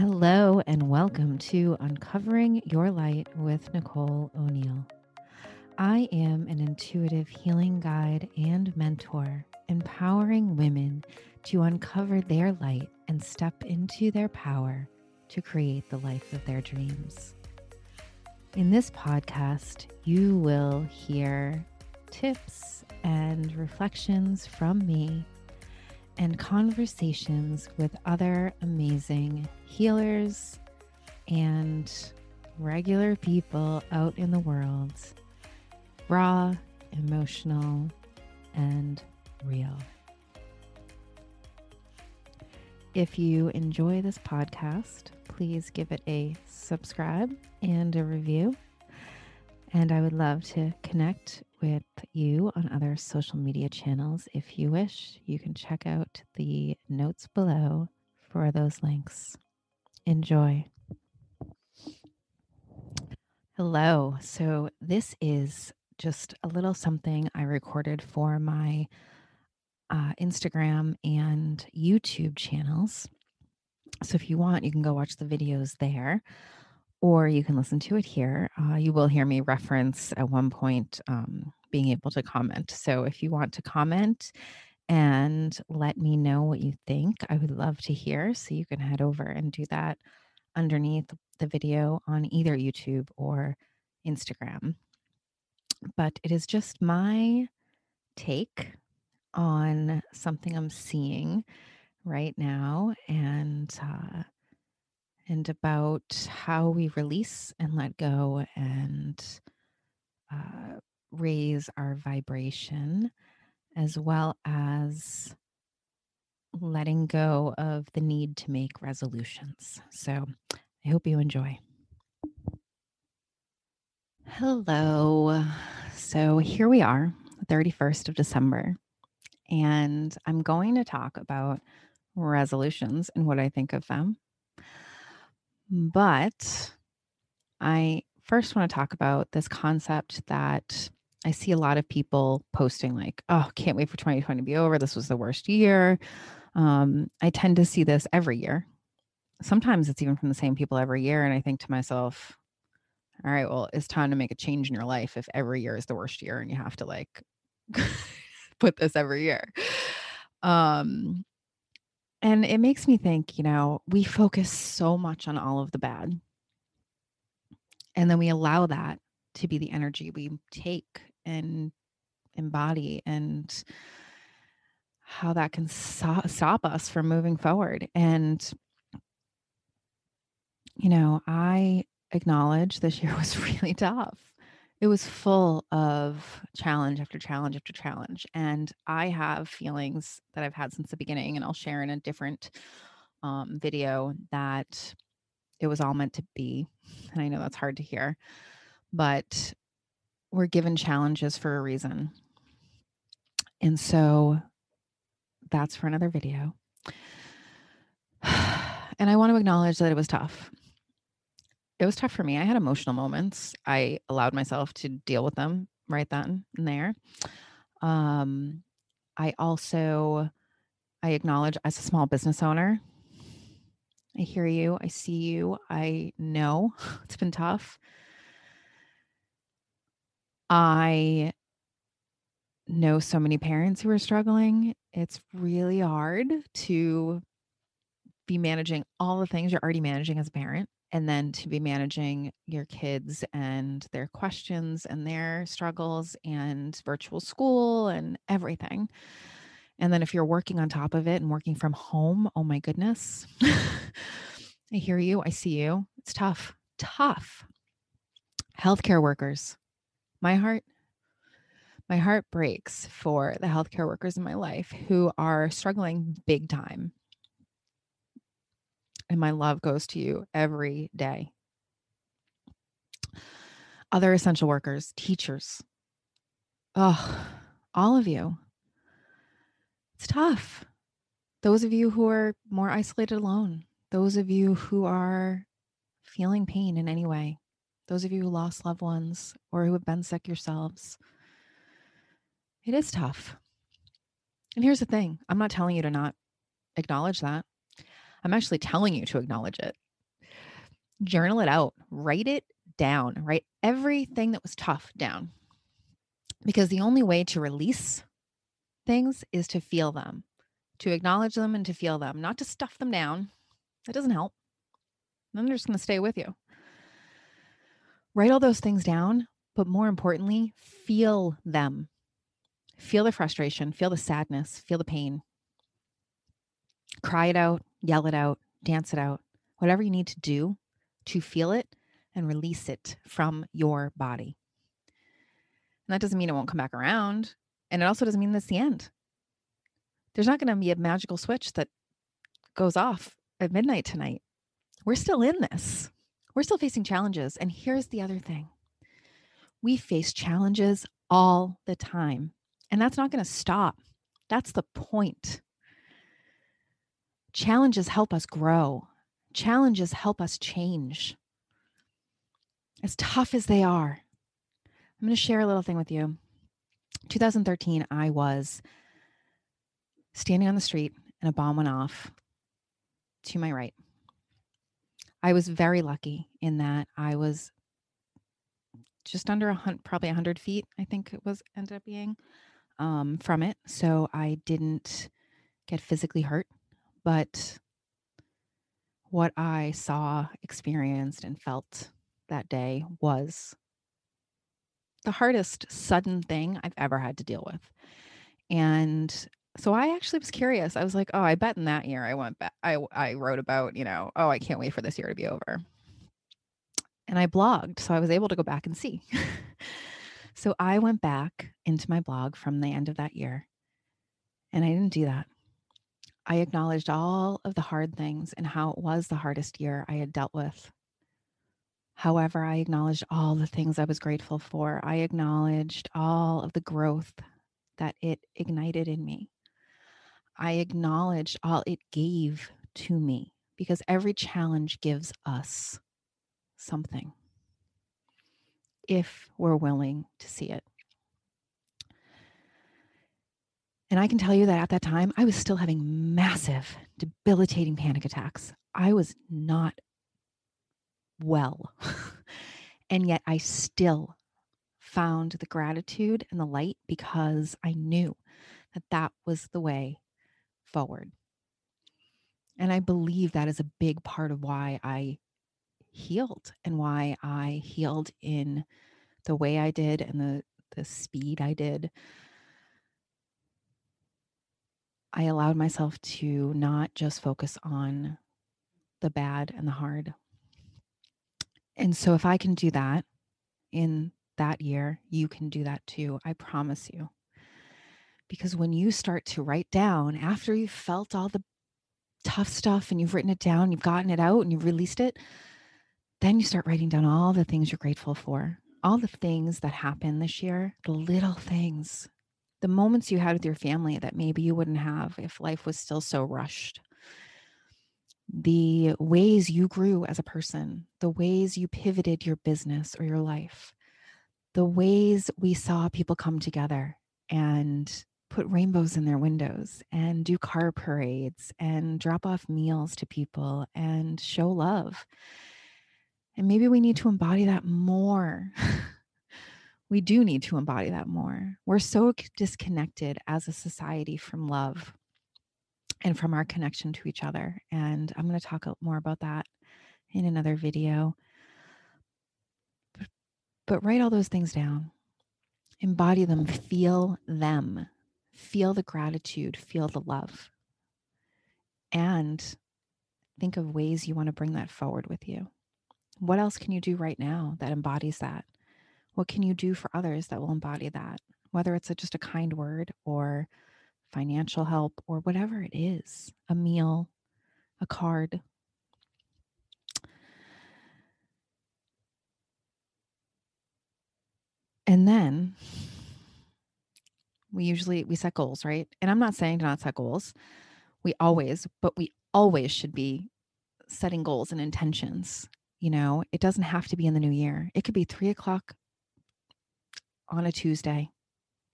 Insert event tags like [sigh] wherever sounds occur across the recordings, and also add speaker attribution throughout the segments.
Speaker 1: Hello, and welcome to Uncovering Your Light with Nicole O'Neil. I am an intuitive healing guide and mentor, empowering women to uncover their light and step into their power to create the life of their dreams. In this podcast, you will hear tips and reflections from me and conversations with other amazing healers and regular people out in the world, raw, emotional, and real. If you enjoy this podcast, please give it a subscribe and a review. And I would love to connect with you on other social media channels. If you wish, you can check out the notes below for those links. Enjoy. Hello. So, this is just a little something I recorded for my uh, Instagram and YouTube channels. So, if you want, you can go watch the videos there or you can listen to it here. Uh, you will hear me reference at one point um, being able to comment. So if you want to comment and let me know what you think, I would love to hear. So you can head over and do that underneath the video on either YouTube or Instagram. But it is just my take on something I'm seeing right now. And uh, and about how we release and let go and uh, raise our vibration, as well as letting go of the need to make resolutions. So I hope you enjoy. Hello. So here we are, 31st of December, and I'm going to talk about resolutions and what I think of them but I first want to talk about this concept that I see a lot of people posting, like, oh, can't wait for 2020 to be over. This was the worst year. Um, I tend to see this every year. Sometimes it's even from the same people every year. And I think to myself, all right, well, it's time to make a change in your life if every year is the worst year and you have to like [laughs] put this every year. Um, and it makes me think, you know, we focus so much on all of the bad. And then we allow that to be the energy we take and embody and how that can stop us from moving forward. And, you know, I acknowledge this year [laughs] was really tough it was full of challenge after challenge after challenge. And I have feelings that I've had since the beginning, and I'll share in a different um, video that it was all meant to be. And I know that's hard to hear, but we're given challenges for a reason. And so that's for another video. [sighs] And I want to acknowledge that it was tough it was tough for me. I had emotional moments. I allowed myself to deal with them right then and there. Um, I also I acknowledge as a small business owner. I hear you. I see you. I know [laughs] it's been tough. I know so many parents who are struggling. It's really hard to be managing all the things you're already managing as a parent and then to be managing your kids and their questions and their struggles and virtual school and everything. And then if you're working on top of it and working from home, oh my goodness. [laughs] I hear you. I see you. It's tough. Tough. Healthcare workers. My heart my heart breaks for the healthcare workers in my life who are struggling big time and my love goes to you every day. Other essential workers, teachers. Oh, all of you. It's tough. Those of you who are more isolated alone, those of you who are feeling pain in any way, those of you who lost loved ones or who have been sick yourselves. It is tough. And here's the thing I'm not telling you to not acknowledge that. I'm actually telling you to acknowledge it. journal it out, write it down, write everything that was tough down. Because the only way to release things is to feel them, to acknowledge them and to feel them, not to stuff them down. That doesn't help. Then they're just going to stay with you. Write all those things down, but more importantly, feel them. Feel the frustration, feel the sadness, feel the pain. Cry it out, yell it out, dance it out, whatever you need to do to feel it and release it from your body. And that doesn't mean it won't come back around. And it also doesn't mean that's the end. There's not going to be a magical switch that goes off at midnight tonight. We're still in this. We're still facing challenges. And here's the other thing we face challenges all the time, and that's not going to stop. That's the point. Challenges help us grow, challenges help us change. As tough as they are, I'm going to share a little thing with you. 2013, I was standing on the street and a bomb went off to my right. I was very lucky in that I was just under a hundred, probably a hundred feet. I think it was ended up being um, from it, so I didn't get physically hurt. But what I saw, experienced, and felt that day was the hardest sudden thing I've ever had to deal with. And so I actually was curious. I was like, oh, I bet in that year I went back, I, I wrote about, you know, oh, I can't wait for this year to be over. And I blogged. So I was able to go back and see. [laughs] so I went back into my blog from the end of that year. And I didn't do that. I acknowledged all of the hard things and how it was the hardest year I had dealt with. However, I acknowledged all the things I was grateful for. I acknowledged all of the growth that it ignited in me. I acknowledged all it gave to me because every challenge gives us something if we're willing to see it. And I can tell you that at that time, I was still having massive, debilitating panic attacks. I was not well. [laughs] and yet I still found the gratitude and the light because I knew that that was the way forward. And I believe that is a big part of why I healed and why I healed in the way I did and the, the speed I did. I allowed myself to not just focus on the bad and the hard. And so, if I can do that in that year, you can do that too. I promise you. Because when you start to write down after you've felt all the tough stuff and you've written it down, you've gotten it out and you've released it, then you start writing down all the things you're grateful for, all the things that happened this year, the little things, the moments you had with your family that maybe you wouldn't have if life was still so rushed. The ways you grew as a person, the ways you pivoted your business or your life, the ways we saw people come together and put rainbows in their windows and do car parades and drop off meals to people and show love. And maybe we need to embody that more. [laughs] we do need to embody that more. We're so disconnected as a society from love and from our connection to each other. And I'm going to talk more about that in another video. But, but write all those things down, embody them, feel them feel the gratitude, feel the love, and think of ways you want to bring that forward with you. What else can you do right now that embodies that? What can you do for others that will embody that? Whether it's a, just a kind word or financial help or whatever it is a meal, a card. And then we usually we set goals right and i'm not saying to not set goals we always but we always should be setting goals and intentions you know it doesn't have to be in the new year it could be three o'clock on a tuesday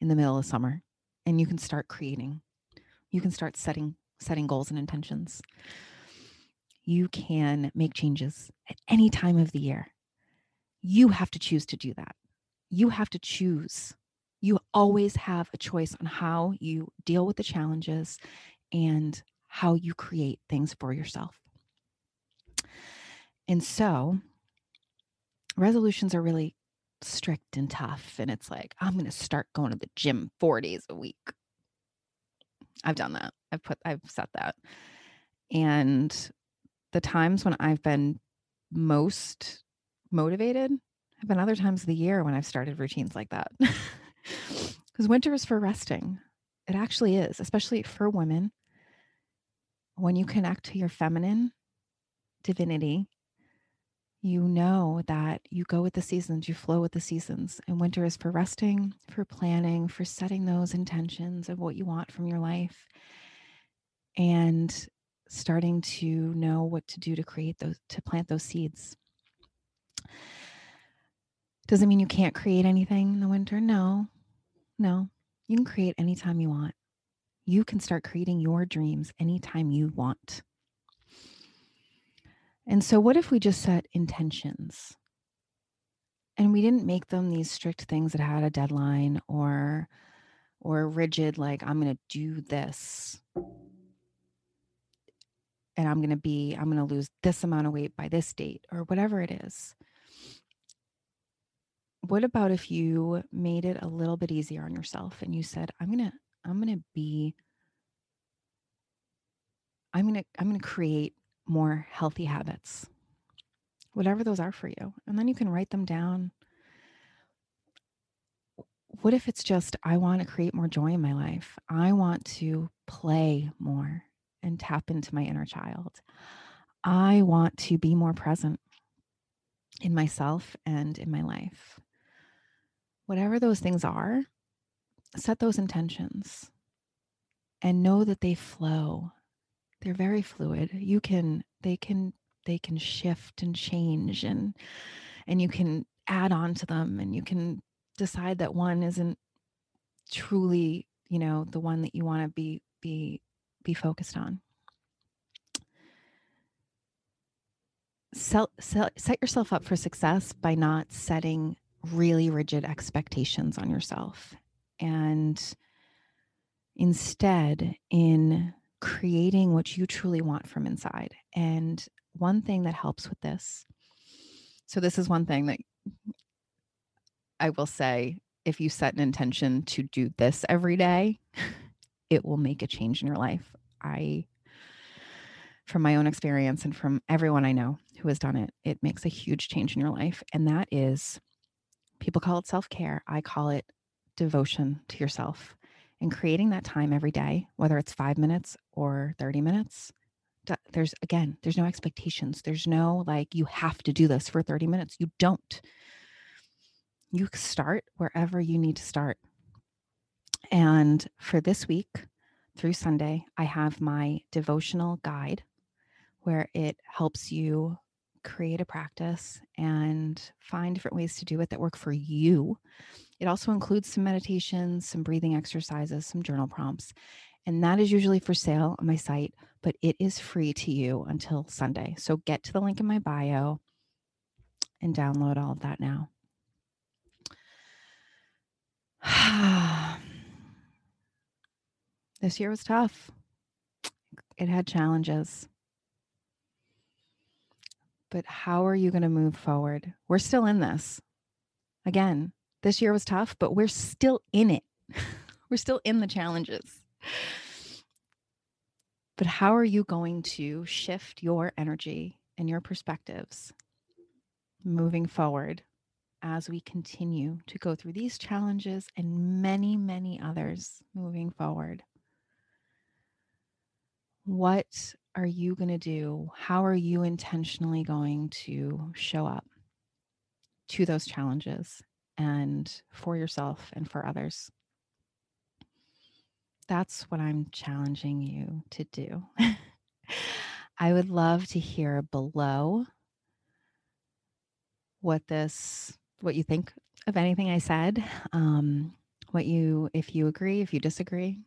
Speaker 1: in the middle of summer and you can start creating you can start setting setting goals and intentions you can make changes at any time of the year. You have to choose to do that. You have to choose. You always have a choice on how you deal with the challenges and how you create things for yourself. And so, resolutions are really strict and tough. And it's like, I'm going to start going to the gym four days a week. I've done that. I've put, I've set that. And the times when I've been most motivated have been other times of the year when I've started routines like that. [laughs] Because winter is for resting. It actually is, especially for women. When you connect to your feminine divinity, you know that you go with the seasons, you flow with the seasons. And winter is for resting, for planning, for setting those intentions of what you want from your life and starting to know what to do to create those, to plant those seeds. Doesn't mean you can't create anything in the winter. No, no. You can create anytime you want. You can start creating your dreams anytime you want. And so, what if we just set intentions? And we didn't make them these strict things that had a deadline or or rigid like i'm going to do this. And i'm going to be i'm going to lose this amount of weight by this date or whatever it is. What about if you made it a little bit easier on yourself and you said i'm going to i'm going to be i'm going to i'm going to create more healthy habits, whatever those are for you. And then you can write them down. What if it's just, I want to create more joy in my life? I want to play more and tap into my inner child. I want to be more present in myself and in my life. Whatever those things are, set those intentions and know that they flow they're very fluid. You can they can they can shift and change and and you can add on to them and you can decide that one isn't truly you know the one that you want to be be be focused on. Set, set, set yourself up for success by not setting really rigid expectations on yourself. And instead in creating what you truly want from inside. And one thing that helps with this so, this is one thing that I will say if you set an intention to do this every day, it will make a change in your life. I, from my own experience and from everyone I know who has done it, it makes a huge change in your life. And that is, people call it self care. I call it devotion to yourself and creating that time every day, whether it's five minutes or 30 minutes, there's again, there's no expectations. There's no like, you have to do this for 30 minutes. You don't. You start wherever you need to start. And for this week through Sunday, I have my devotional guide where it helps you create a practice and find different ways to do it that work for you it also includes some meditations, some breathing exercises, some journal prompts. And that is usually for sale on my site, but it is free to you until Sunday. So get to the link in my bio and download all of that now. [sighs] this year was tough. It had challenges. But how are you going to move forward? We're still in this. Again, this year was tough, but we're still in it. [laughs] we're still in the challenges. But how are you going to shift your energy and your perspectives moving forward as we continue to go through these challenges and many, many others moving forward? What are you going to do? How are you intentionally going to show up to those challenges and for yourself and for others. That's what I'm challenging you to do. [laughs] I would love to hear below what this, what you think of anything I said, um, what you, if you agree, if you disagree.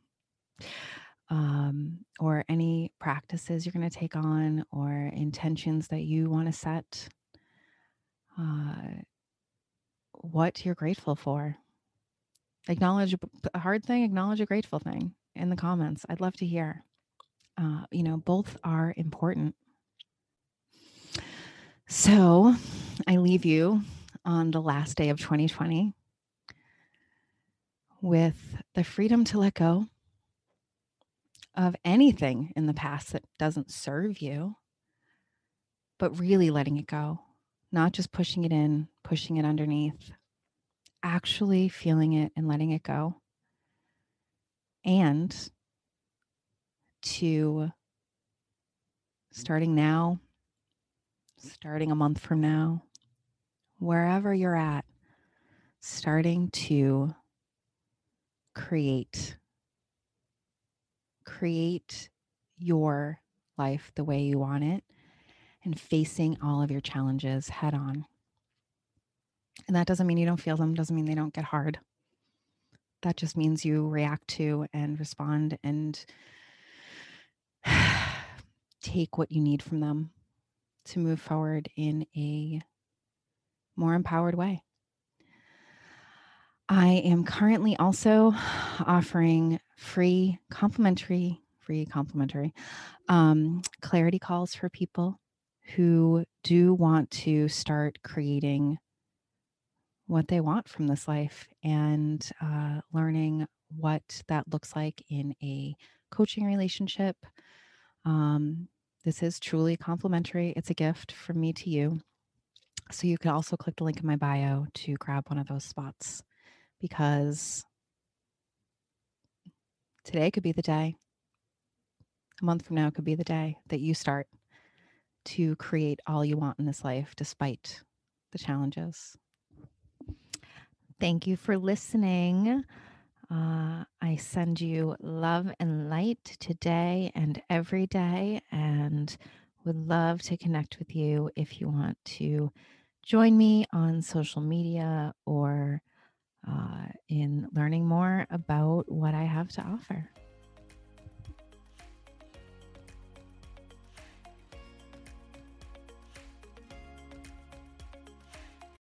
Speaker 1: um, or any practices you're going to take on or intentions that you want to set. Uh, what you're grateful for. Acknowledge a hard thing, acknowledge a grateful thing in the comments. I'd love to hear. Uh, you know, both are important. So I leave you on the last day of 2020 with the freedom to let go of anything in the past that doesn't serve you, but really letting it go, not just pushing it in, pushing it underneath, actually feeling it and letting it go. And to starting now, starting a month from now, wherever you're at, starting to create create your life the way you want it and facing all of your challenges head on. And that doesn't mean you don't feel them, doesn't mean they don't get hard. That just means you react to and respond and [sighs] take what you need from them to move forward in a more empowered way. I am currently also offering free, complimentary, free, complimentary um, clarity calls for people who do want to start creating what they want from this life and uh, learning what that looks like in a coaching relationship. Um, this is truly complimentary. It's a gift from me to you. So you can also click the link in my bio to grab one of those spots because today could be the day. A month from now could be the day that you start to create all you want in this life despite the challenges. Thank you for listening. Uh, I send you love and light today and every day, and would love to connect with you if you want to join me on social media or uh, in learning more about what I have to offer.